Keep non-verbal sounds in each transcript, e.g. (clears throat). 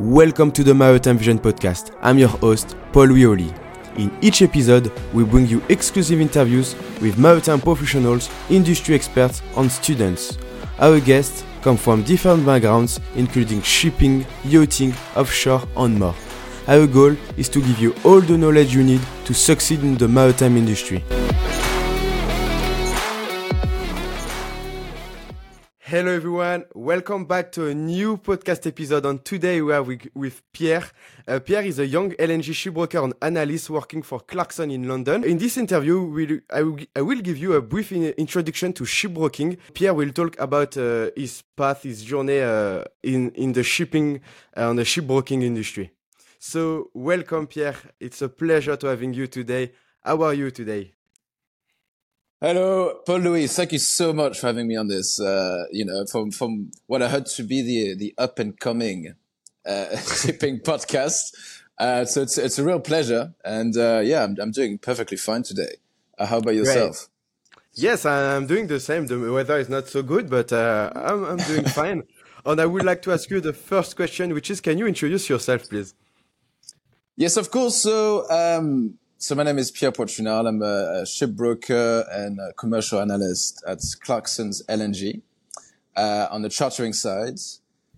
Welcome to the Maritime Vision podcast. I'm your host, Paul Wioli. In each episode, we bring you exclusive interviews with maritime professionals, industry experts, and students. Our guests come from different backgrounds, including shipping, yachting, offshore, and more. Our goal is to give you all the knowledge you need to succeed in the maritime industry. Hello everyone, welcome back to a new podcast episode. And today we are with, with Pierre. Uh, Pierre is a young LNG shipbroker and analyst working for Clarkson in London. In this interview, we'll, I, will, I will give you a brief in, introduction to shipbroking. Pierre will talk about uh, his path, his journey uh, in, in the shipping and the shipbroking industry. So welcome Pierre, it's a pleasure to having you today. How are you today? Hello, Paul Louis. Thank you so much for having me on this. Uh, you know, from from what I heard to be the the up and coming uh, (laughs) shipping podcast. Uh, so it's it's a real pleasure, and uh, yeah, I'm I'm doing perfectly fine today. Uh, how about yourself? Great. Yes, I'm doing the same. The weather is not so good, but uh, I'm I'm doing (laughs) fine. and I would like to ask you the first question, which is, can you introduce yourself, please? Yes, of course. So. Um, so my name is Pierre Poitrinal. I'm a, a shipbroker and a commercial analyst at Clarkson's LNG uh, on the chartering side.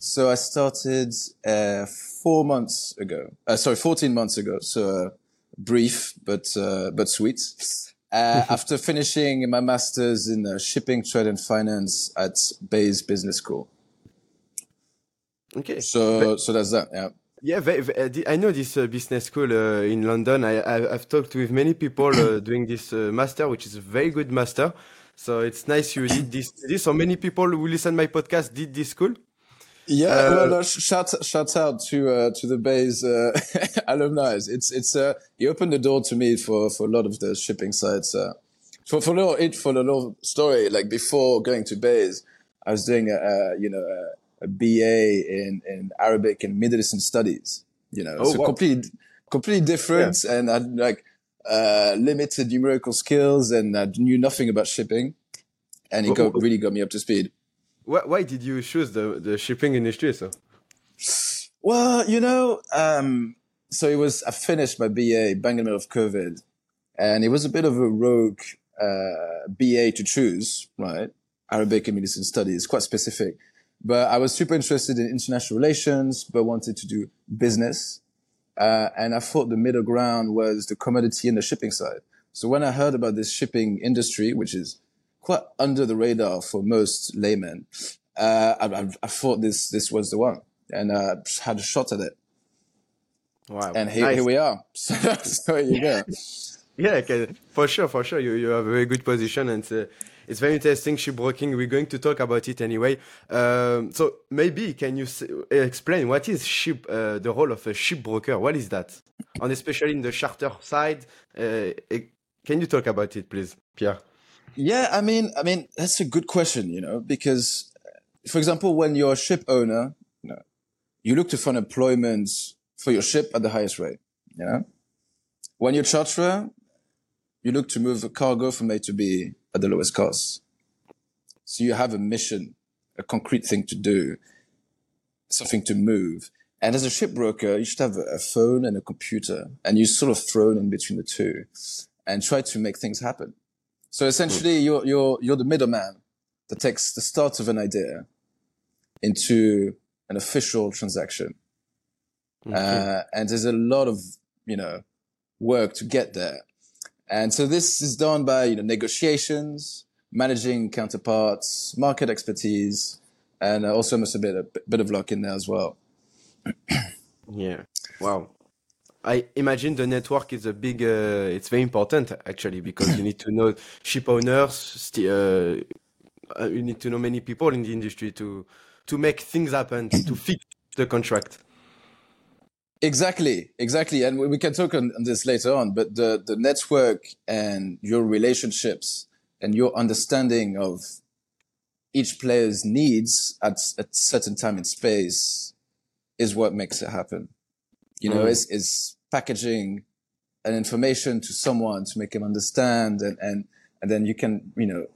So I started uh, four months ago. Uh, sorry, 14 months ago. So uh, brief, but uh, but sweet. Uh, (laughs) after finishing my master's in shipping, trade, and finance at Bayes Business School. Okay. So so that's that. Yeah. Yeah, uh, I know this uh, business school uh, in London. I, I, have talked with many people uh, (clears throat) doing this uh, master, which is a very good master. So it's nice you did this. this. So many people who listen my podcast did this school. Yeah, uh, well, no, shout shout out to to the Bayes (laughs) alumni. It's it's uh, he opened the door to me for for a lot of the shipping sites. for for a little it for a little story, like before going to Bayes, I was doing a, a you know. A, a BA in, in Arabic and Middle Eastern studies. You know, oh, so wow. completely, completely different. Yeah. And I had like, uh, limited numerical skills and I knew nothing about shipping. And it got, really got me up to speed. Why did you choose the, the shipping industry? So, well, you know, um, so it was, I finished my BA bang in the middle of COVID and it was a bit of a rogue, uh, BA to choose, right? Arabic and Middle Eastern studies, quite specific. But I was super interested in international relations, but wanted to do business. Uh, and I thought the middle ground was the commodity and the shipping side. So when I heard about this shipping industry, which is quite under the radar for most laymen, uh, I, I, I, thought this this was the one, and uh, had a shot at it. Wow! And here, nice. here we are. (laughs) so, so you go. (laughs) yeah, okay. for sure, for sure. You you have a very good position, and uh, it's very interesting shipbroking. We're going to talk about it anyway. Um, so maybe can you explain what is ship, uh, the role of a shipbroker? What is that? And especially in the charter side, uh, can you talk about it, please, Pierre? Yeah, I mean, I mean that's a good question, you know, because, for example, when you're a ship owner, you, know, you look to find employment for your ship at the highest rate. You know, when you're charterer, you look to move the cargo from A to B at the lowest cost. So you have a mission, a concrete thing to do, something to move. And as a shipbroker, you should have a phone and a computer and you sort of thrown in between the two and try to make things happen. So essentially you're, you're, you're the middleman that takes the start of an idea into an official transaction. Okay. Uh, and there's a lot of, you know, work to get there. And so this is done by, you know, negotiations, managing counterparts, market expertise, and also must a bit, a bit of luck in there as well. (clears throat) yeah. Wow. I imagine the network is a big, uh, it's very important actually because you need to know ship owners, uh, uh, you need to know many people in the industry to, to make things happen, to fix the contract. Exactly, exactly. And we can talk on, on, this later on, but the, the network and your relationships and your understanding of each player's needs at a certain time and space is what makes it happen. You know, mm. it's, it's packaging an information to someone to make him understand and, and, and then you can, you know,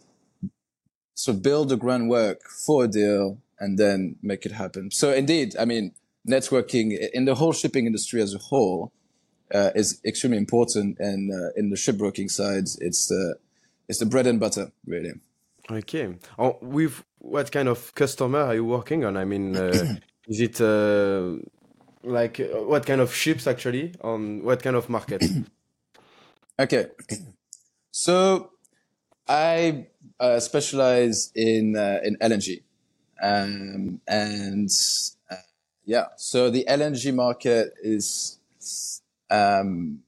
so build the groundwork for a deal and then make it happen. So indeed, I mean, networking in the whole shipping industry as a whole uh, is extremely important. And uh, in the shipbroking side, it's the it's the bread and butter, really. Okay. Oh, with what kind of customer are you working on? I mean, uh, (clears throat) is it uh, like uh, what kind of ships actually on what kind of market? (clears throat) okay. So I uh, specialize in uh, in LNG, um, and uh, yeah. So the LNG market is um,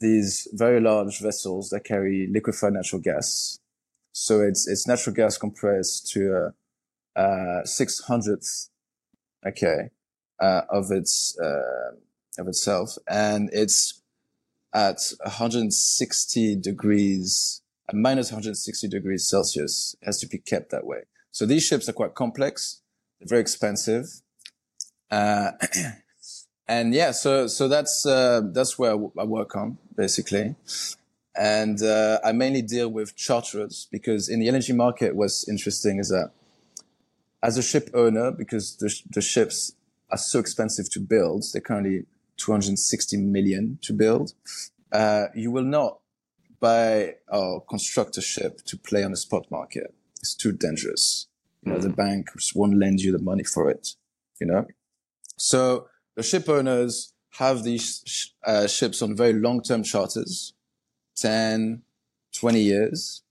these very large vessels that carry liquefied natural gas. So it's it's natural gas compressed to a, a six hundredth, okay, uh, of its uh, of itself, and it's at 160 degrees, at minus 160 degrees Celsius. Has to be kept that way. So these ships are quite complex, they're very expensive, uh, (clears throat) and yeah, so so that's uh, that's where I work on basically, and uh, I mainly deal with charterers because in the LNG market, what's interesting is that as a ship owner, because the the ships are so expensive to build, they're currently 260 million to build. Uh, you will not buy or construct a ship to play on the spot market. It's too dangerous. You know, mm. the bank won't lend you the money for it. You know, so the ship owners have these sh- uh, ships on very long-term charters, 10, 20 years.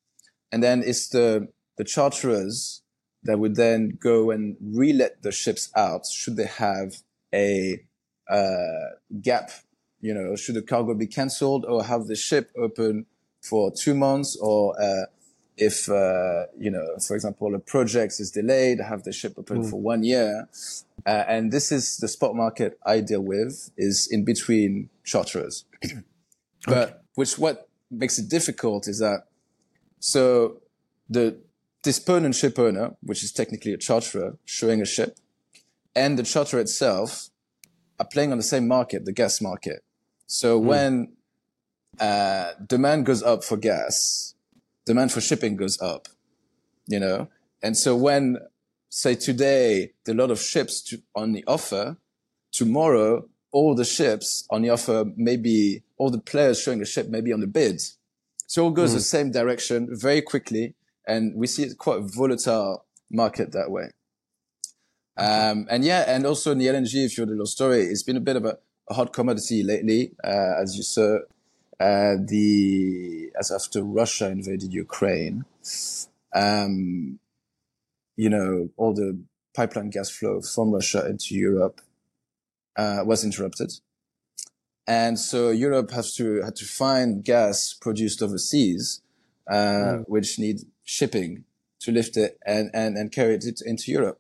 And then it's the, the charterers that would then go and relet the ships out should they have a uh, gap, you know, should the cargo be cancelled or have the ship open for two months or uh, if, uh, you know, for example, a project is delayed, have the ship open mm. for one year. Uh, and this is the spot market I deal with is in between charterers. (clears throat) but okay. which what makes it difficult is that so the disponent ship owner, which is technically a charterer showing a ship, and the charter itself are playing on the same market, the gas market. So mm. when uh, demand goes up for gas, demand for shipping goes up, you know? And so when, say today, there are a lot of ships to, on the offer, tomorrow, all the ships on the offer, maybe all the players showing the ship, maybe on the bid. So it all goes mm. the same direction very quickly. And we see it's quite a volatile market that way. Um, and yeah, and also in the LNG, if you're the little story, it's been a bit of a, a hot commodity lately, uh, as you saw uh, the as after Russia invaded Ukraine, um, you know, all the pipeline gas flow from Russia into Europe uh, was interrupted, and so Europe has to had to find gas produced overseas, uh, mm. which need shipping to lift it and and and carry it into Europe.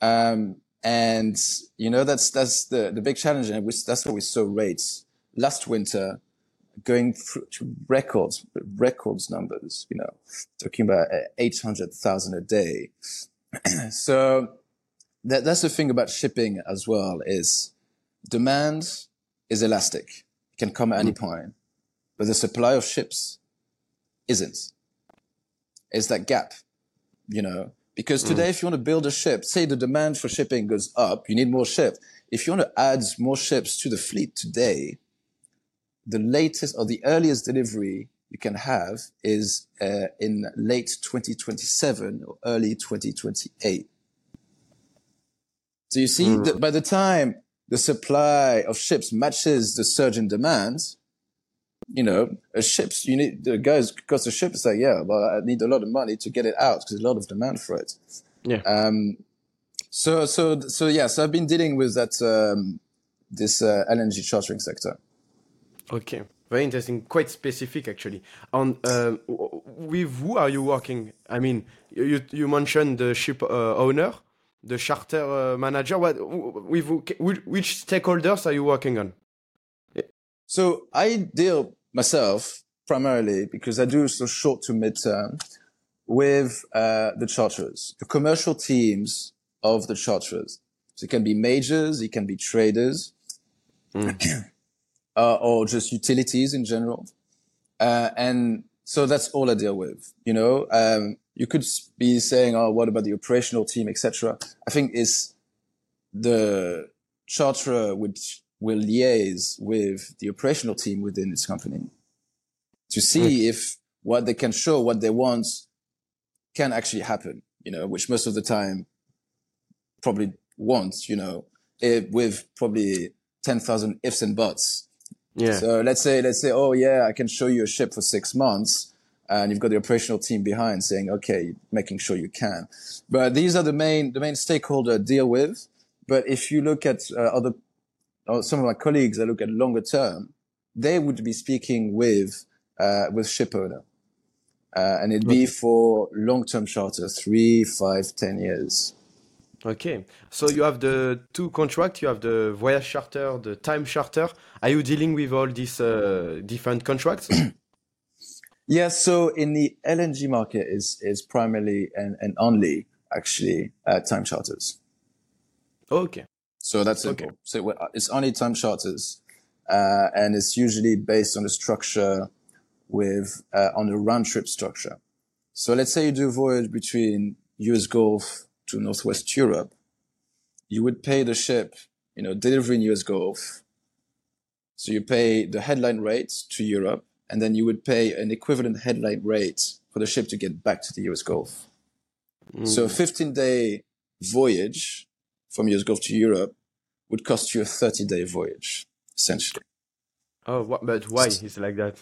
Um, and you know that's that's the the big challenge, and that's why we saw rates last winter going through to records, records numbers, you know, talking about uh, 800,000 a day. (clears throat) so that, that's the thing about shipping as well is demand is elastic. It can come at any mm. point, but the supply of ships isn't. It's that gap, you know, because mm. today, mm. if you want to build a ship, say the demand for shipping goes up, you need more ships. If you want to add more ships to the fleet today, the latest or the earliest delivery you can have is uh, in late 2027 or early 2028. So you see mm. that by the time the supply of ships matches the surge in demand, you know, a ships, you need, the guys, because the ship is like, yeah, well, I need a lot of money to get it out because there's a lot of demand for it. Yeah. Um, so, so, so yeah, so I've been dealing with that, um, this, uh, LNG chartering sector. Okay, very interesting. Quite specific, actually. On uh, with who are you working? I mean, you you mentioned the ship uh, owner, the charter uh, manager. What with which stakeholders are you working on? So I deal myself primarily because I do so short to mid term with uh, the charterers, the commercial teams of the charterers. So it can be majors, it can be traders. Mm. (clears throat) uh, or just utilities in general. Uh, and so that's all I deal with. You know, um, you could be saying, "Oh, what about the operational team, etc." I think is the charterer which will liaise with the operational team within its company to see if what they can show, what they want, can actually happen. You know, which most of the time probably won't. You know, it, with probably ten thousand ifs and buts. Yeah. So let's say let's say, oh yeah, I can show you a ship for six months and you've got the operational team behind saying, okay, making sure you can. But these are the main, the main stakeholder deal with. But if you look at uh, other, or some of my colleagues that look at longer term, they would be speaking with, uh, with ship owner. Uh, and it'd be for long-term charter, three, five, ten years. Okay, so you have the two contracts. You have the voyage charter, the time charter. Are you dealing with all these uh, different contracts? (clears throat) Yeah, so in the LNG market is is primarily and, and only actually uh, time charters. Okay. So that's simple. Okay. So it's only time charters, uh, and it's usually based on a structure with uh, on a round trip structure. So let's say you do a voyage between US Gulf to Northwest Europe, you would pay the ship, you know, delivering US Gulf. So you pay the headline rates to Europe and then you would pay an equivalent headline rate for the ship to get back to the US Gulf. Mm. So a 15 day voyage from US Gulf to Europe would cost you a 30 day voyage, essentially. Oh, what, but why is it like that?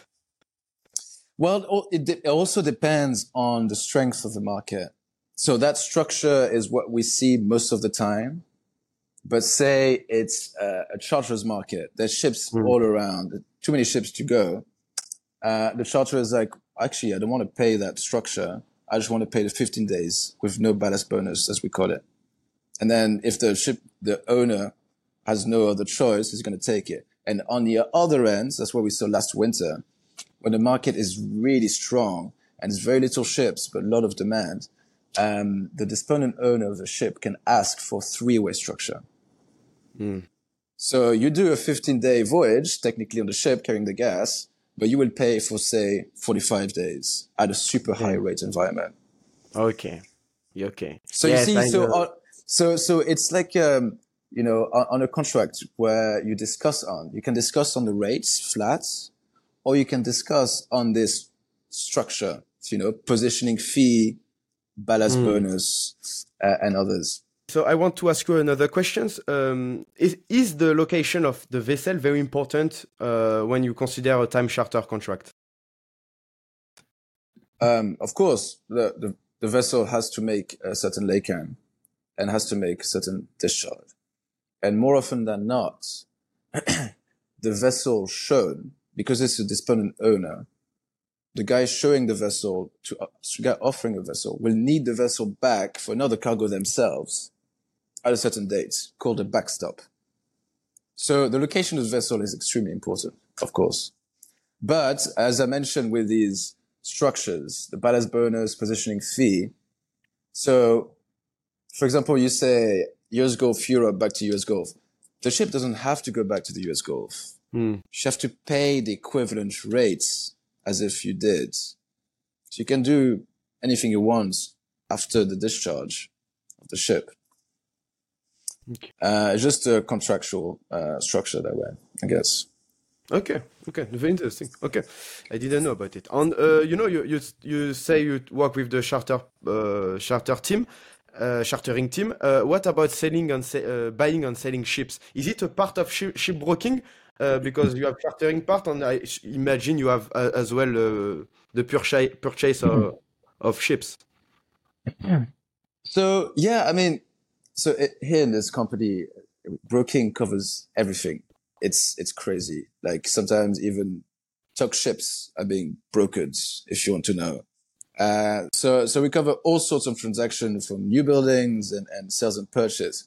Well, it, it also depends on the strength of the market. So that structure is what we see most of the time. But say it's a charter's market. There's ships mm. all around, too many ships to go uh, the charter is like, actually, I don't want to pay that structure. I just want to pay the 15 days with no ballast bonus, as we call it. And then if the ship, the owner has no other choice, he's going to take it. And on the other end, that's what we saw last winter, when the market is really strong and there's very little ships, but a lot of demand, um, the disponent owner of the ship can ask for three-way structure. Mm. So you do a 15 day voyage, technically on the ship carrying the gas, but you will pay for say 45 days at a super high rate environment. Okay. Okay. So yes, you see, so, uh, so, so it's like, um, you know, on, on, a contract where you discuss on, you can discuss on the rates flat, or you can discuss on this structure, you know, positioning fee, ballast mm. bonus, uh, and others. So I want to ask you another question. Um, is, is, the location of the vessel very important uh, when you consider a time charter contract? Um, of course, the, the, the, vessel has to make a certain laycan and has to make a certain discharge. And more often than not, (clears throat) the vessel shown, because it's a disponent owner, the guy showing the vessel to, uh, to guy offering a vessel will need the vessel back for another cargo themselves at a certain date called a backstop. So the location of the vessel is extremely important, of course. But as I mentioned with these structures, the ballast bonus positioning fee. So for example, you say US Gulf Europe back to US Gulf. The ship doesn't have to go back to the US Gulf. Mm. You have to pay the equivalent rates as if you did. So you can do anything you want after the discharge of the ship. Okay. Uh, just a contractual uh, structure that way, I guess. Okay, okay, very interesting. Okay, I didn't know about it. And uh, you know, you, you you say you work with the charter uh, charter team, uh, chartering team. Uh, what about selling and uh, buying and selling ships? Is it a part of ship, shipbroking? Uh, because you have chartering part, and I imagine you have uh, as well uh, the purchase purchase of, of ships. So yeah, I mean, so it, here in this company, broking covers everything. It's it's crazy. Like sometimes even tug ships are being brokered, if you want to know. Uh, so so we cover all sorts of transactions from new buildings and, and sales and purchase.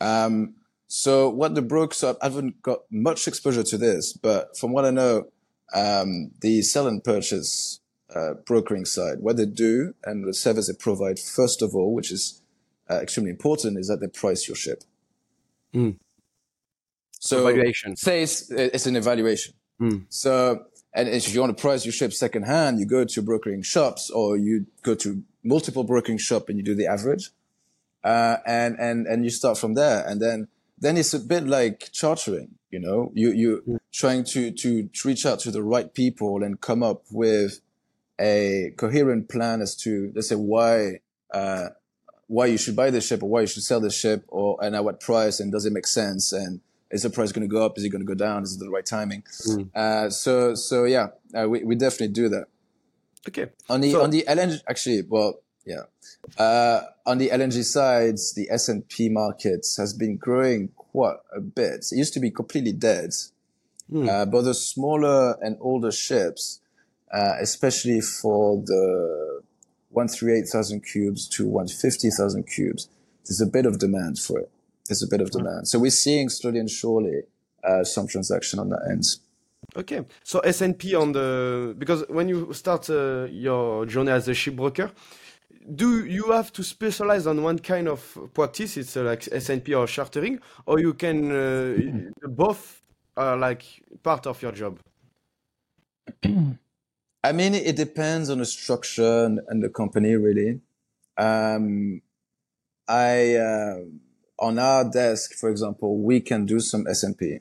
Um, so what the brokers, I haven't got much exposure to this, but from what I know, um, the sell and purchase uh, brokering side, what they do and the service they provide, first of all, which is uh, extremely important is that they price your ship. Mm. So evaluation. say it's, it's an evaluation. Mm. So, and if you want to price your ship secondhand, you go to brokering shops or you go to multiple brokering shop and you do the average. Uh, and, and, and you start from there. And then then it's a bit like chartering. You know, you you Mm. trying to to reach out to the right people and come up with a coherent plan as to let's say why uh, why you should buy this ship or why you should sell this ship or and at what price and does it make sense and is the price going to go up? Is it going to go down? Is it the right timing? Mm. Uh, so so yeah, uh, we we definitely do that. Okay. On the So- on the LNG, actually, well, yeah, uh, on the LNG sides, the S and P markets has been growing quite a bit. It used to be completely dead, Hmm. uh, but the smaller and older ships, uh, especially for the one three eight thousand cubes to one fifty thousand cubes, there's a bit of demand for it. There's a bit of demand, so we're seeing slowly and surely uh, some transaction on that end. Okay, so S&P on the because when you start uh, your journey as a shipbroker, do you have to specialize on one kind of practice? It's uh, like S&P or chartering, or you can uh, both are like part of your job. (clears throat) I mean, it depends on the structure and, and the company, really. Um, I, uh, on our desk, for example, we can do some S&P.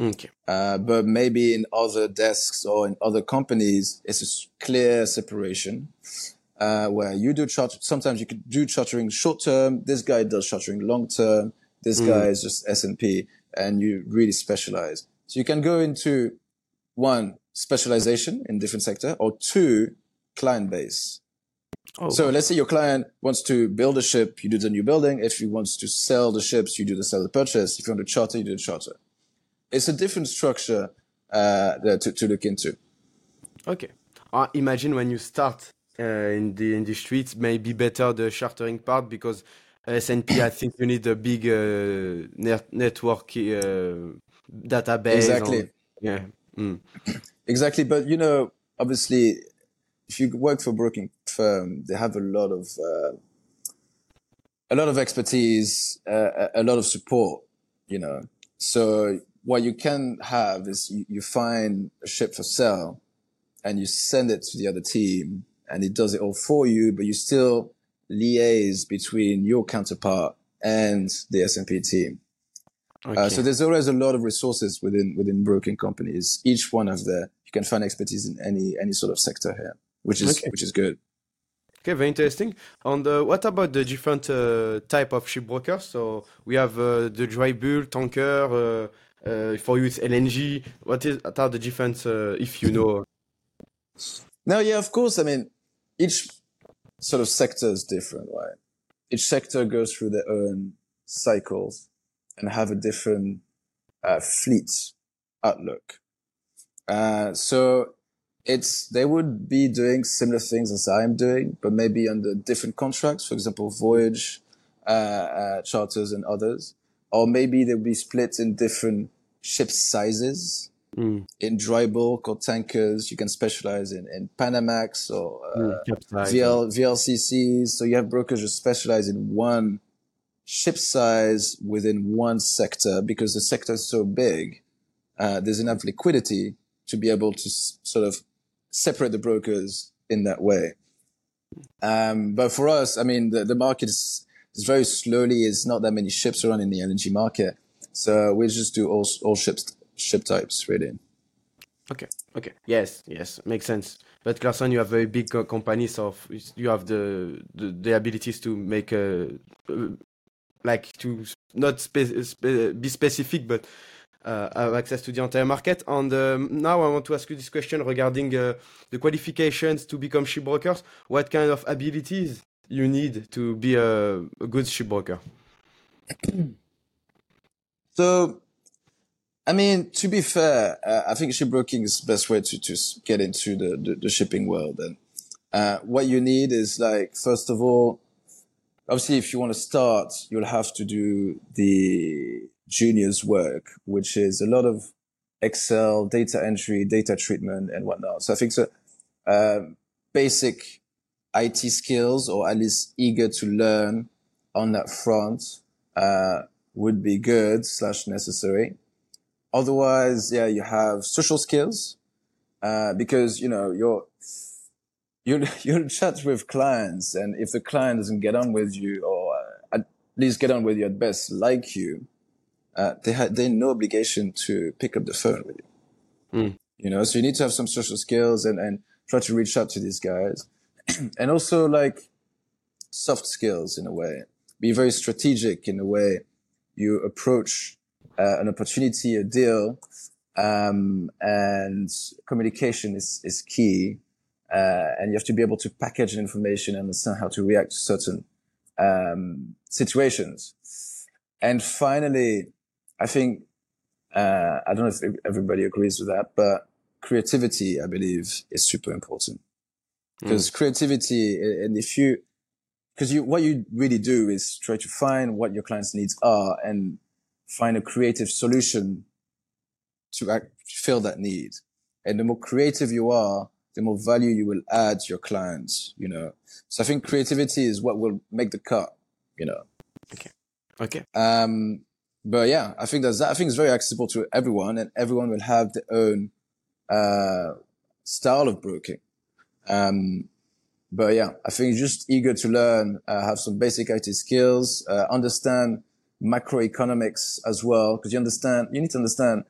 Okay. Uh, but maybe in other desks or in other companies, it's a clear separation. Uh, where you do chart, sometimes you could do chartering short term. This guy does chartering long term. This Mm. guy is just S&P and you really specialize. So you can go into one specialization in different sector or two client base. Oh, So let's say your client wants to build a ship, you do the new building. If he wants to sell the ships, you do the sell the purchase. If you want to charter, you do the charter. It's a different structure uh, to, to look into. okay. Uh, imagine when you start in the industry, it may be better the chartering part because S&P, I think you need a big uh, net network uh, database. Exactly. on- yeah. Mm. Exactly. But, you know, obviously, if you work for a broking firm, they have a lot of, uh, a lot of expertise, uh, a a lot of support, you know. So what you can have is you, you find a ship for sale and you send it to the other team and it does it all for you, but you still liaise between your counterpart and the S&P team. Uh, so there's always a lot of resources within within broking companies. Each one of the you can find expertise in any any sort of sector here, which is Okay. which is good. Okay, very interesting. And uh, what about the different uh, type of shipbrokers? So we have uh, the dry bulk, tanker. Uh, uh, for you, it's LNG. What is what are the different? Uh, if you know. Now, yeah, of course. I mean, each sort of sector is different, right? Each sector goes through their own cycles and have a different uh, fleet outlook. Uh, so it's they would be doing similar things as I am doing, but maybe under different contracts. For example, voyage uh, uh, charters and others, or maybe they'll be split in different ship sizes Mm, in dry bulk or tankers. You can specialize in, in Panamax or uh, mm. VL, VLCCs. So you have brokers who specialize in one ship size within one sector because the sector is so big. Uh, there's enough liquidity to be able to s- sort of separate the brokers in that way. Um, but for us, I mean, the, the market is, is very slowly. It's not that many ships around in the LNG market. So we just do all, all ships, ship types really. Okay. Okay. Yes. Yes. Makes sense. But Clarkson, you have very big co- companies, so you have the the, the abilities to make a uh, like to not spe- spe- be specific, but uh, have access to the entire market. And um, now I want to ask you this question regarding uh, the qualifications to become shipbrokers. What kind of abilities you need to be a, a good shipbroker? (clears throat) So, I mean, to be fair, uh, I think shipbroking is the best way to, to get into the, the, the shipping world. And, uh, what you need is like, first of all, obviously, if you want to start, you'll have to do the juniors work, which is a lot of Excel, data entry, data treatment and whatnot. So I think so, uh, basic IT skills or at least eager to learn on that front, uh, would be good slash necessary. Otherwise, yeah, you have social skills, uh, because, you know, you're, you'll, you'll chat with clients and if the client doesn't get on with you or uh, at least get on with you at best, like you, uh, they had they no obligation to pick up the phone with you. Mm. You know, so you need to have some social skills and and try to reach out to these guys, (clears throat) and also like soft skills in a way. Be very strategic in the way you approach an opportunity, a deal, um, and communication is is key. Uh, and you have to be able to package information and understand how to react to certain um, situations. And finally, I think uh, I don't know if everybody agrees with that, but creativity, I believe, is super important because mm. creativity, and if you, because you, what you really do is try to find what your client's needs are and find a creative solution to act, fill that need. And the more creative you are, the more value you will add to your clients, you know. So I think creativity is what will make the cut, you know. Okay. Okay. Um, but yeah, I think that's that. I think it's very accessible to everyone, and everyone will have their own uh, style of broking. Um, but yeah, I think just eager to learn, uh, have some basic IT skills, uh, understand macroeconomics as well, because you understand, you need to understand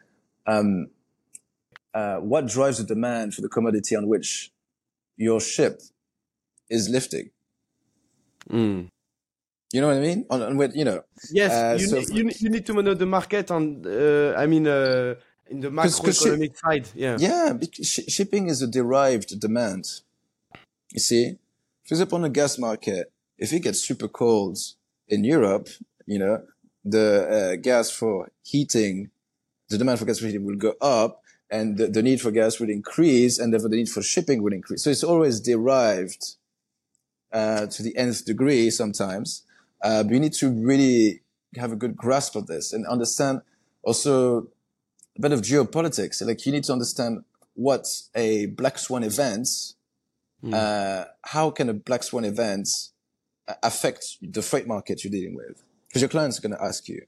um, uh, what drives the demand for the commodity on which your ship is lifting. Mm. You know what I mean? On, on you know. Yes, uh, you, so need, you, you, need to know the market on. Uh, I mean, uh, in the macroeconomic side. Yeah. Yeah, sh- shipping is a derived demand. You see, for example, on the gas market, if it gets super cold in Europe, you know, the uh, gas for heating, the demand for gas for heating will go up, and the, the need for gas will increase, and therefore the need for shipping will increase. So it's always derived uh, to the nth degree sometimes. Uh, but you need to really have a good grasp of this and understand also a bit of geopolitics. Like you need to understand what a black swan event, mm. uh, how can a black swan event uh, affect the freight market you're dealing with? Because your clients are going to ask you.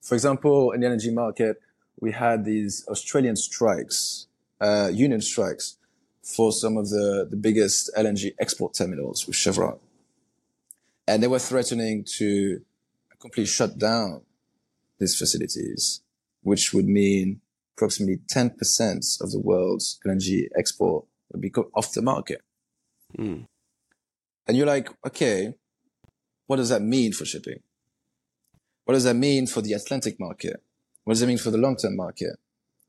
For example, in the energy market, we had these Australian strikes, uh, union strikes for some of the, the biggest LNG export terminals with Chevron and they were threatening to completely shut down these facilities, which would mean approximately 10% of the world's LNG export would be off the market. Mm. And you're like, okay, what does that mean for shipping? What does that mean for the Atlantic market? What does that mean for the long-term market?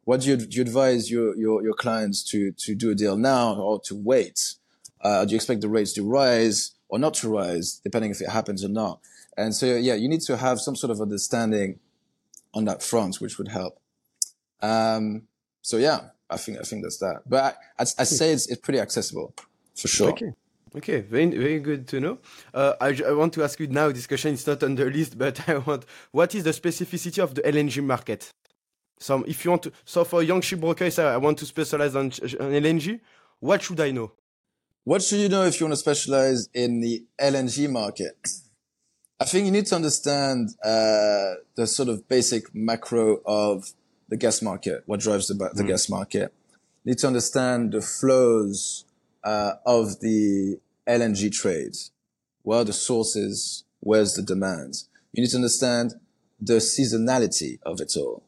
What do you, do you advise your, your, your clients to, to do a deal now or to wait? Uh, do you expect the rates to rise? or not to rise, depending if it happens or not. And so, yeah, you need to have some sort of understanding on that front, which would help. Um, so yeah, I think, I think that's that. But I, I, say it's, it's pretty accessible for sure. Okay. Okay, very very good to know. Uh, I, I want to ask you now. This question is not on the list, (laughs) but I want. What is the specificity of the LNG market? So, if you want to, so for young shipbroker, I want to specialize on, on LNG. What should I know? What should you know if you want to specialize in the LNG market? I think you need to understand uh, the sort of basic macro of the gas market, what drives the, the mm. gas market. You need to understand the flows uh, of the LNG trade. Where are the sources? Where's the demand? You need to understand the seasonality of it all.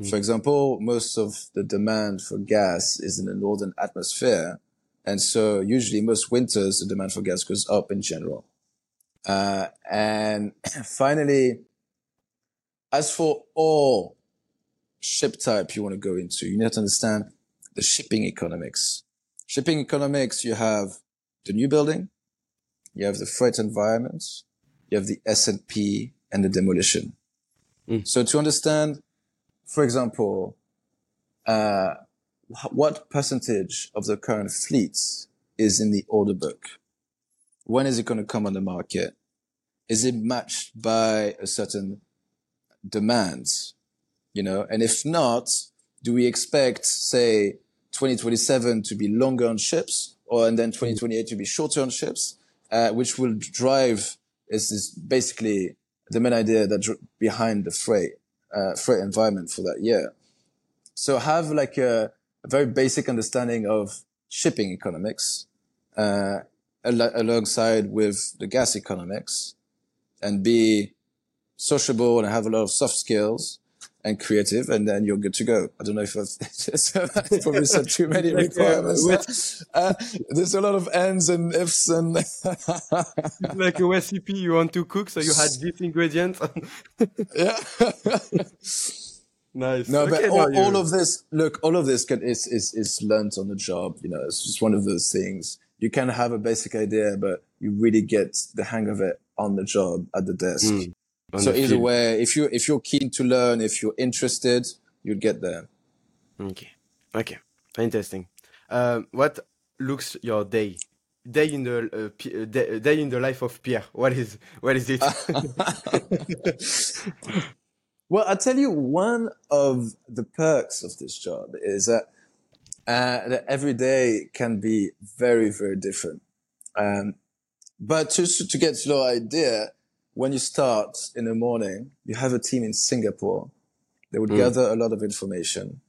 Mm. For example, most of the demand for gas is in the northern atmosphere and so usually most winters, the demand for gas goes up in general. Uh, and (clears throat) finally, as for all ship type you want to go into, you need to understand the shipping economics. Shipping economics, you have the new building, you have the freight environment, you have the S&P and the demolition. Mm. So to understand, for example, uh, what percentage of the current fleets is in the order book? When is it going to come on the market? Is it matched by a certain demand? You know, and if not, do we expect, say, 2027 to be longer on ships or and then 2028 to be shorter on ships, uh, which will drive is, is basically the main idea that dr- behind the freight, uh, freight environment for that year. So have like a, a very basic understanding of shipping economics uh, al- alongside with the gas economics and be sociable and have a lot of soft skills and creative, and then you're good to go. I don't know if I've (laughs) probably said too many (laughs) requirements. Uh, there's a lot of ends and ifs and (laughs) like a recipe you want to cook, so you had these ingredients. yeah. nice. No, okay, but all, all, of this, look, all of this can, is, is, is learned on the job. You know, it's just one of those things. You can have a basic idea, but you really get the hang of it on the job at the desk. Mm so either field. way, if you if you're keen to learn, if you're interested, you'll get there. Okay, okay, interesting. Um, what looks your day? Day in the uh, uh, day, day in the life of Pierre. What is what is it? (laughs) (laughs) well, I'll tell you one of the perks of this job is that, uh, that every day can be very very different. Um, but just to get your idea, when you start in the morning, you have a team in Singapore. They would mm. gather a lot of information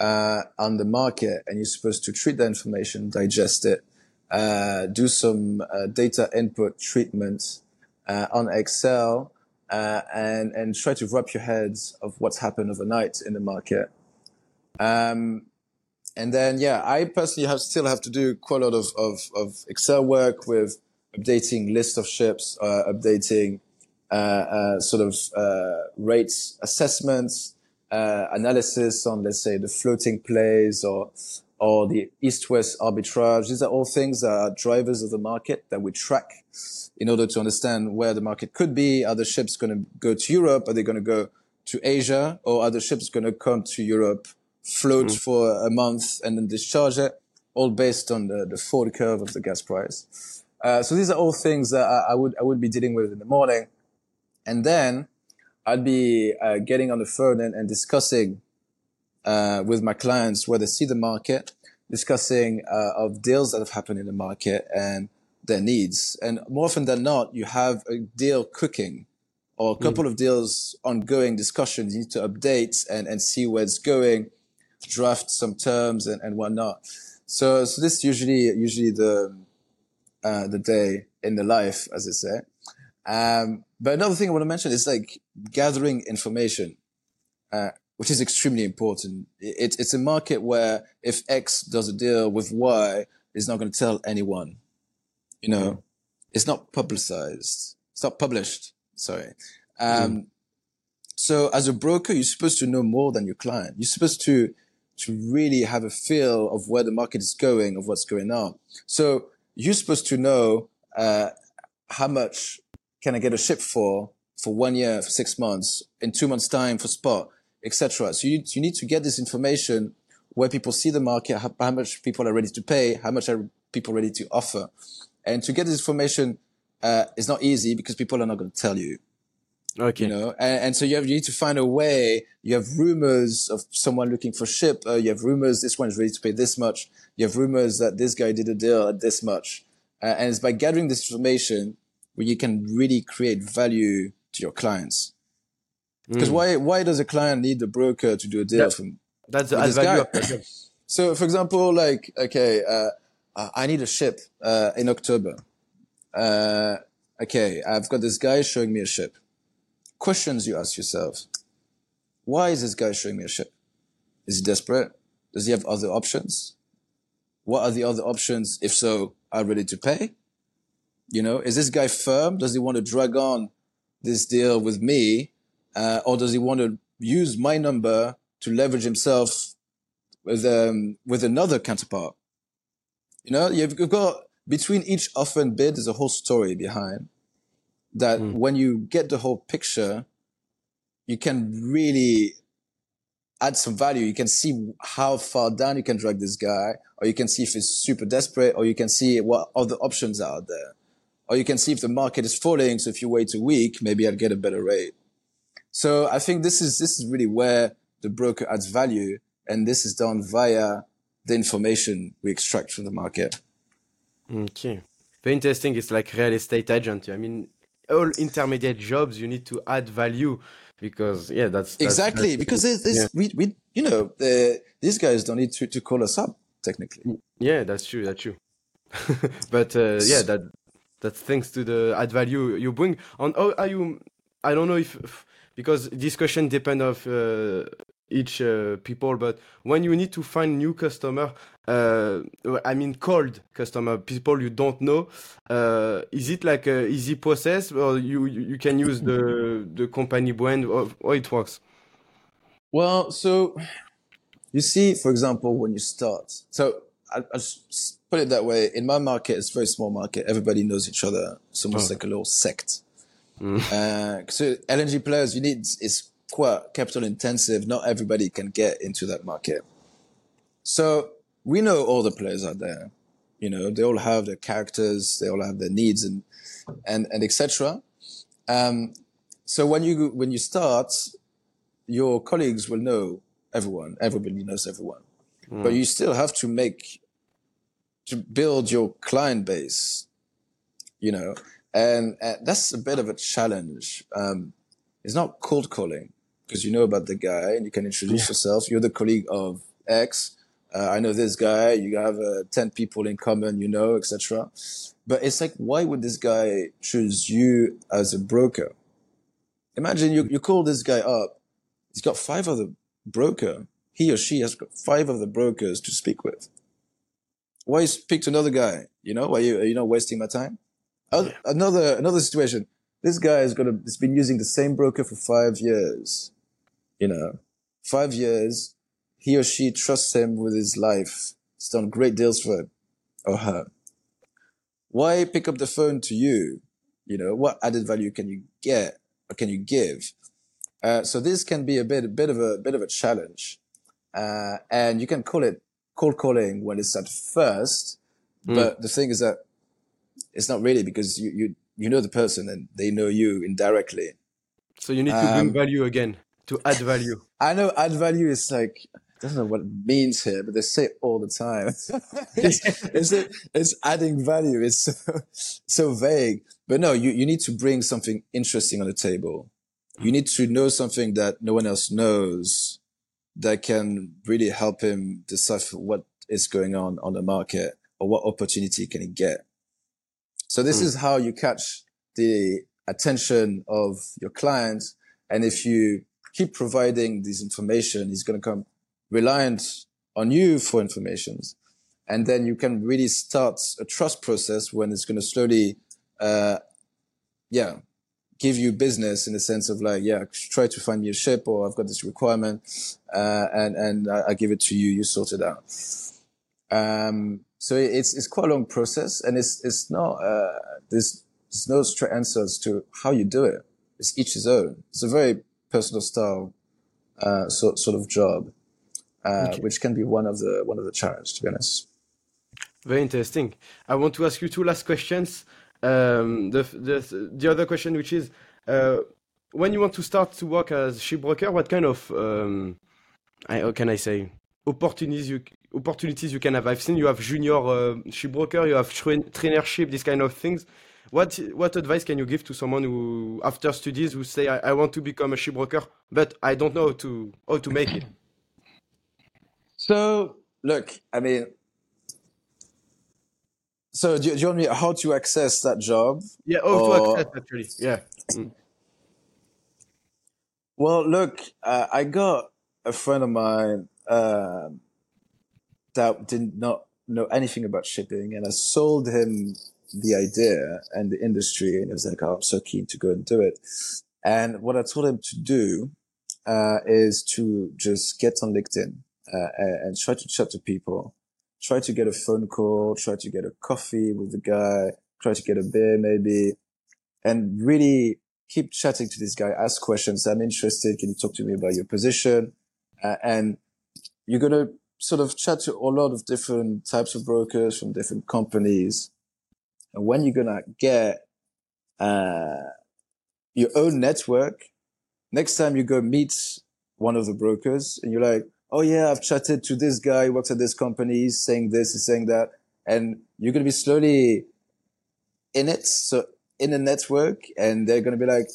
uh, on the market, and you're supposed to treat that information, digest it, uh, do some uh, data input treatment uh, on Excel, uh, and and try to wrap your heads of what's happened overnight in the market. Um, and then, yeah, I personally have still have to do quite a lot of, of, of Excel work with updating list of ships, uh, updating uh, uh, sort of uh, rates assessments, uh, analysis on, let's say, the floating plays or or the east-west arbitrage. These are all things that are drivers of the market that we track in order to understand where the market could be. Are the ships going to go to Europe? Are they going to go to Asia? Or are the ships going to come to Europe, float mm. for a month and then discharge it? All based on the, the forward curve of the gas price. Uh, so these are all things that I, I, would I would be dealing with in the morning, and then I'd be uh, getting on the phone and, and discussing uh, with my clients where they see the market, discussing uh, of deals that have happened in the market and their needs. And more often than not, you have a deal cooking or a couple mm. of deals ongoing discussions. You need to update and, and see where it's going, draft some terms and, and whatnot. So, so this usually, usually the, uh, the day in the life, as they say. Um, but another thing I want to mention is like gathering information, uh, which is extremely important. It, it's a market where if X does a deal with Y, it's not going to tell anyone. You know, mm. it's not publicized. It's not published. Sorry. Um, mm. so as a broker, you're supposed to know more than your client. You're supposed to, to really have a feel of where the market is going, of what's going on. So you're supposed to know uh, how much can I get a ship for for one year, for six months, in two months' time for spot, etc. So you you need to get this information where people see the market, how, how, much people are ready to pay, how much are people ready to offer, and to get this information uh, is not easy because people are not going to tell you. Okay. You know, and, and, so you have you need to find a way. You have rumors of someone looking for ship. Uh, you have rumors this one is ready to pay this much. You have rumors that this guy did a deal at this much. Uh, and it's by gathering this information where you can really create value to your clients. Because mm. why why does a client need a broker to do a deal that, from? That's the value. (laughs) so, for example, like okay, uh, I need a ship uh, in October. Uh, okay, I've got this guy showing me a ship questions you ask yourself. Why is this guy showing me a ship? Is he desperate? Does he have other options? What are the other options? If so, are ready to pay? You know, is this guy firm? Does he want to drag on this deal with me? Uh, or does he want to use my number to leverage himself with, um, with another counterpart? You know, you've got between each offer and bid, there's a whole story behind that mm. when you get the whole picture, you can really add some value. You can see how far down you can drag this guy, or you can see if he's super desperate, or you can see what other options are out there. Or you can see if the market is falling. So if you wait a week, maybe I'll get a better rate. So I think this is, this is really where the broker adds value. And this is done via the information we extract from the market. Okay. Very interesting. It's like real estate agent. I mean, all intermediate jobs you need to add value because yeah that's, that's exactly that's, because there's, there's, yeah. we we you know uh, these guys don't need to, to call us up technically. Yeah that's true that's true. (laughs) But uh, yeah that that's thanks to the add value you bring. On how are you I don't know if, because this question depend of uh, each uh, people but when you need to find new customer uh, i mean cold customer people you don't know uh, is it like a easy process or you you can use the the company brand or, or it works well so you see for example when you start so I, will put it that way in my market it's a very small market everybody knows each other it's almost oh. like a little sect mm. uh, so lng players you need is quite capital intensive. Not everybody can get into that market. So we know all the players out there. You know, they all have their characters, they all have their needs and, and, and etc. Um, so when you, when you start, your colleagues will know everyone. Everybody knows everyone. Mm. But you still have to make, to build your client base, you know, and, and that's a bit of a challenge. Um, it's not cold calling because you know about the guy and you can introduce yeah. yourself. You're the colleague of X. Uh, I know this guy. You have uh, 10 people in common, you know, etc. But it's like, why would this guy choose you as a broker? Imagine you, you call this guy up. He's got five other broker. He or she has got five of the brokers to speak with. Why speak to another guy? You know, why you, are you not wasting my time? Another, another situation. This guy is gonna, has been using the same broker for five years you know, five years, he or she trusts him with his life. He's done great deals for him or her. Why pick up the phone to you? You know, what added value can you get or can you give? Uh, so this can be a bit, a bit of a bit of a challenge, uh, and you can call it cold calling when it's at first. Mm. But the thing is that it's not really because you you you know the person and they know you indirectly. So you need to bring um, value again to add value. I know add value is like I don't know what it means here, but they say it all the time. (laughs) it's, it's, it's, adding value. It's so, so vague. But no, you, you need to bring something interesting on the table. You need to know something that no one else knows that can really help him decipher what is going on on the market or what opportunity can he get. So this mm. is how you catch the attention of your clients. And if you keep providing this information, he's going to come reliant on you for informations. And then you can really start a trust process when it's going to slowly, uh, yeah, give you business in the sense of like, yeah, try to find me a ship or I've got this requirement, uh, and, and I, I, give it to you, you sort it out. Um, so it's, it's quite a long process and it's, it's not, uh, there's, there's no straight answers to how you do it. It's each his own. It's a very personal style uh, sort sort of job, uh, okay. which can be one of the one of the challenges. To be honest. Very interesting. I want to ask you two last questions. Um, the, the the other question, which is, uh, when you want to start to work as shipbroker, what kind of um, I, how can I say opportunities you opportunities you can have? I've seen you have junior uh, shipbroker, you have tra trainership, these kind of things. What what advice can you give to someone who, after studies, who say I, I want to become a shipbroker, but I don't know how to how to make it? (clears throat) So look, I mean, so do, do you want me how to access that job? Yeah, how or... to access actually. Yeah. Mm. Well, look, uh, I got a friend of mine uh, that did not know anything about shipping, and I sold him the idea and the industry. And he was like, oh, I'm so keen to go and do it. And what I told him to do, uh, is to just get on LinkedIn, uh, and try to chat to people, try to get a phone call, try to get a coffee with the guy, try to get a beer maybe, and really keep chatting to this guy, ask questions. I'm interested. Can you talk to me about your position? Uh, and you're going to sort of chat to a lot of different types of brokers from different companies and when you're gonna get uh, your own network, next time you go meet one of the brokers and you're like, oh yeah, I've chatted to this guy, works at this company, he's saying this, he's saying that, and you're gonna be slowly in it, so in a network, and they're gonna be like,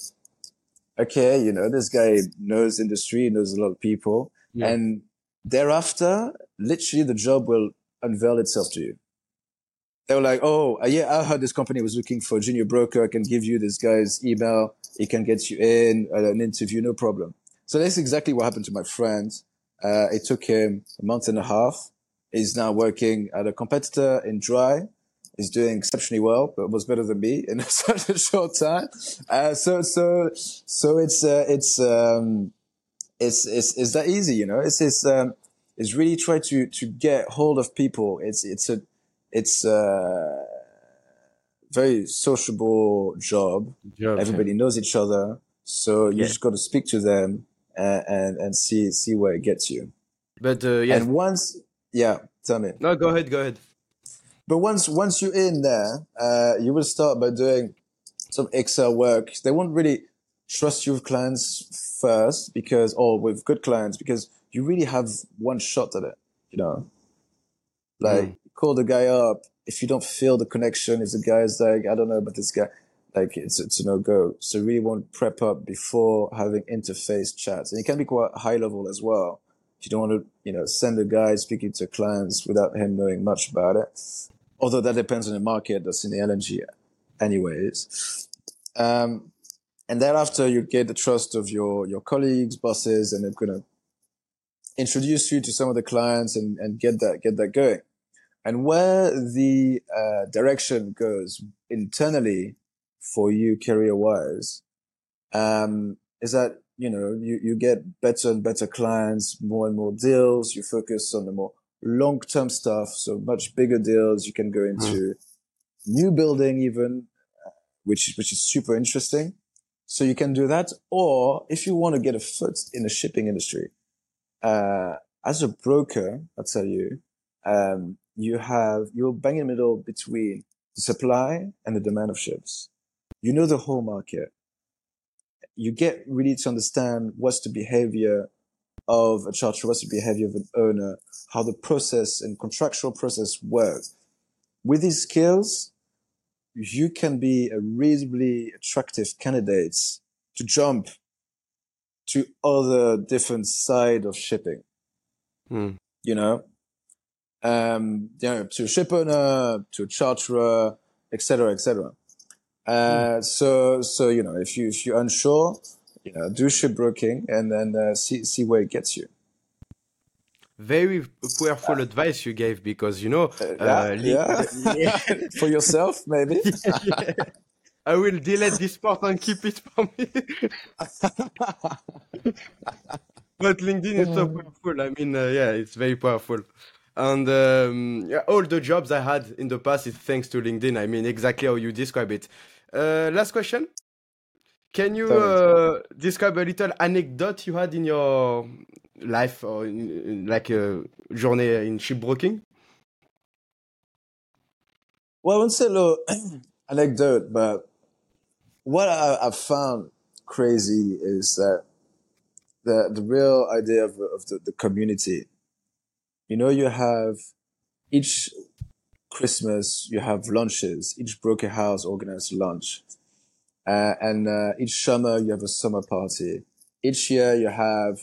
okay, you know, this guy knows industry, knows a lot of people, yeah. and thereafter, literally the job will unveil itself to you they were like, "Oh, uh, yeah, I heard this company was looking for a junior broker. I can give you this guy's email. He can get you in an interview, no problem." So that's exactly what happened to my friend. Uh, it took him a month and a half. He's now working at a competitor in dry. He's doing exceptionally well, but was better than me in such (laughs) a short time. Uh, so, so, so it's, uh, it's, um, it's, it's, it's that easy, you know, it's, it's, um, it's really try to, to get hold of people. It's, it's a, it's a very sociable job. job Everybody yeah. knows each other. So you yeah. just got to speak to them and, and, and see, see where it gets you. But, uh, yeah. And once, yeah, tell me. No, go ahead, go ahead. But once, once you're in there, uh, you will start by doing some Excel work. They won't really trust you with clients first because, or with good clients because you really have one shot at it, you know, like mm. Call the guy up. If you don't feel the connection, if the guy's like, I don't know about this guy, like it's, it's a no go. So really want prep up before having interface chats and it can be quite high level as well. You don't want to, you know, send a guy speaking to clients without him knowing much about it. Although that depends on the market that's in the LNG anyways. Um, and thereafter you get the trust of your, your colleagues, bosses, and they're going to introduce you to some of the clients and, and get that, get that going. And where the uh, direction goes internally for you career wise, um, is that, you know, you, you get better and better clients, more and more deals. You focus on the more long-term stuff. So much bigger deals. You can go into mm. new building even, which, which is super interesting. So you can do that. Or if you want to get a foot in the shipping industry, uh, as a broker, I'll tell you, um, you have, you're bang in the middle between the supply and the demand of ships. You know the whole market. You get really to understand what's the behavior of a charter, what's the behavior of an owner, how the process and contractual process works. With these skills, you can be a reasonably attractive candidate to jump to other different side of shipping. Hmm. You know, um, you know, to ship owner, to charterer, etc., etc. Uh, hmm. so, so, you know, if you, if you're unsure, you know, do shipbroking and then uh, see, see where it gets you very powerful advice you gave because you know uh, uh yeah, yeah. (laughs) (laughs) for yourself maybe yeah. (laughs) i will delete this part and keep it for me but linkedin is so powerful i mean uh, yeah it's very powerful and um, yeah, all the jobs i had in the past is thanks to linkedin i mean exactly how you describe it uh, last question can you uh, describe a little anecdote you had in your life or in, in, like a journey in shipbroking? Well, I wouldn't say a little (clears throat) anecdote, but what I, have found crazy is that the the real idea of, of the, the community. You know, you have each Christmas, you have lunches. Each broker house organizes lunch uh, and uh, each summer you have a summer party. Each year you have,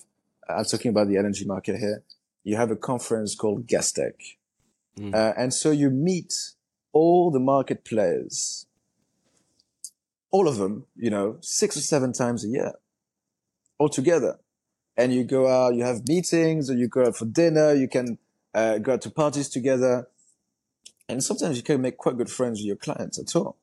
I'm talking about the energy market here, you have a conference called Gastech. Mm. Uh, and so you meet all the market players, all of them, you know, six or seven times a year, all together. And you go out, you have meetings, or you go out for dinner, you can uh, go out to parties together. And sometimes you can make quite good friends with your clients at all.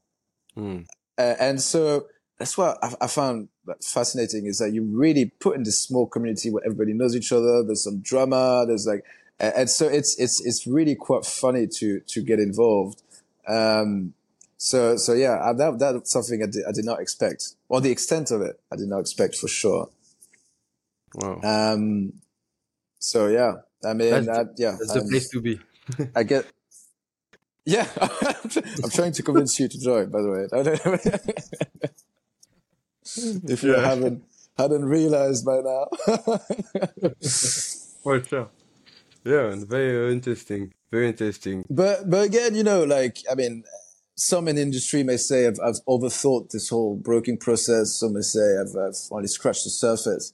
Mm. Uh, and so that's what I, I, found fascinating is that you really put in this small community where everybody knows each other. There's some drama. There's like, and so it's, it's, it's really quite funny to, to get involved. Um, so, so yeah, that, that's something I did, I did not expect or the extent of it. I did not expect for sure. Wow. Um, so yeah, I mean, that's, yeah, that's the place to be. I (laughs) get, yeah, (laughs) I'm trying to convince you to join. By the way, (laughs) if you yeah. haven't hadn't realized by now. For sure. Yeah, and very interesting. Very interesting. But but again, you know, like I mean, some in industry may say I've, I've overthought this whole broking process. Some may say I've, I've only scratched the surface.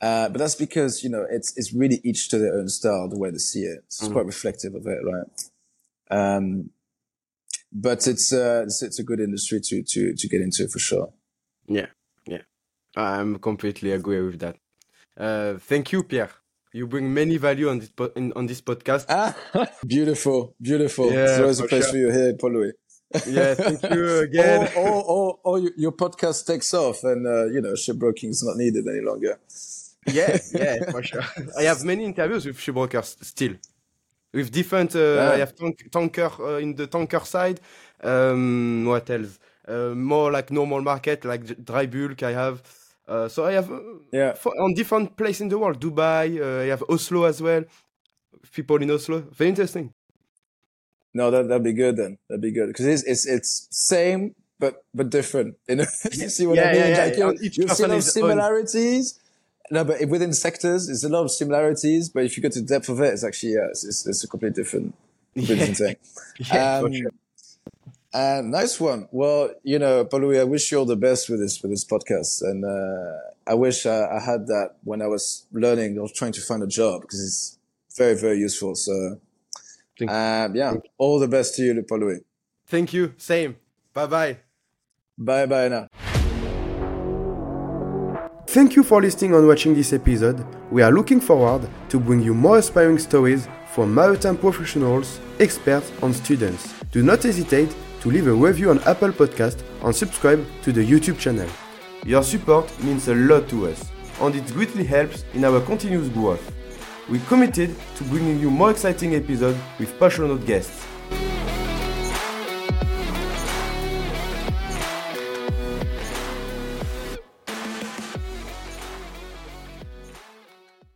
Uh, but that's because, you know, it's, it's really each to their own style, the way they see it. It's mm. quite reflective of it, right? Um, but it's, uh, it's, it's a good industry to, to, to get into for sure. Yeah. Yeah. I'm completely agree with that. Uh, thank you, Pierre. You bring many value on this po- in, on this podcast. Ah, (laughs) beautiful, beautiful. Yeah, it's always a pleasure sure. for you here, Paul Louis. yeah, thank you (laughs) again. or, or, or, or your- your podcast takes off and, uh, you know, shipbroking is not needed any longer. Yeah, (laughs) yeah, for sure. I have many interviews with shipbrokers still, with different. Uh, Yeah. I have tank, tanker uh, in the tanker side. Um, what else? Uh, more like normal market, like dry bulk. I have. Uh, so I have uh, Yeah. for, on different places in the world. Dubai. Uh, I have Oslo as well. People in Oslo. Very interesting. No, that, that'd be good then. That'd be good. Because it's, it's, it's same, but, but different. (laughs) You know, you see what Yeah, I mean? yeah, Like, yeah. you, you see a person lot of is own. No, but within sectors, there's a lot of similarities. But if you go to the depth of it, it's actually, yeah, it's, it's, it's a completely different, completely Yeah. different thing. (laughs) Yeah, Um, sure. Uh, nice one. Well, you know, Paul-Louis, I wish you all the best with this with this podcast, and uh, I wish I, I had that when I was learning or trying to find a job because it's very very useful. So, um, yeah, all the best to you, Paul-Louis. Thank you. Same. Bye bye. Bye bye now. Thank you for listening and watching this episode. We are looking forward to bring you more inspiring stories from maritime professionals, experts, and students. Do not hesitate to leave a review on Apple Podcast and subscribe to the YouTube channel. Your support means a lot to us, and it greatly helps in our continuous growth. We're committed to bringing you more exciting episodes with passionate guests.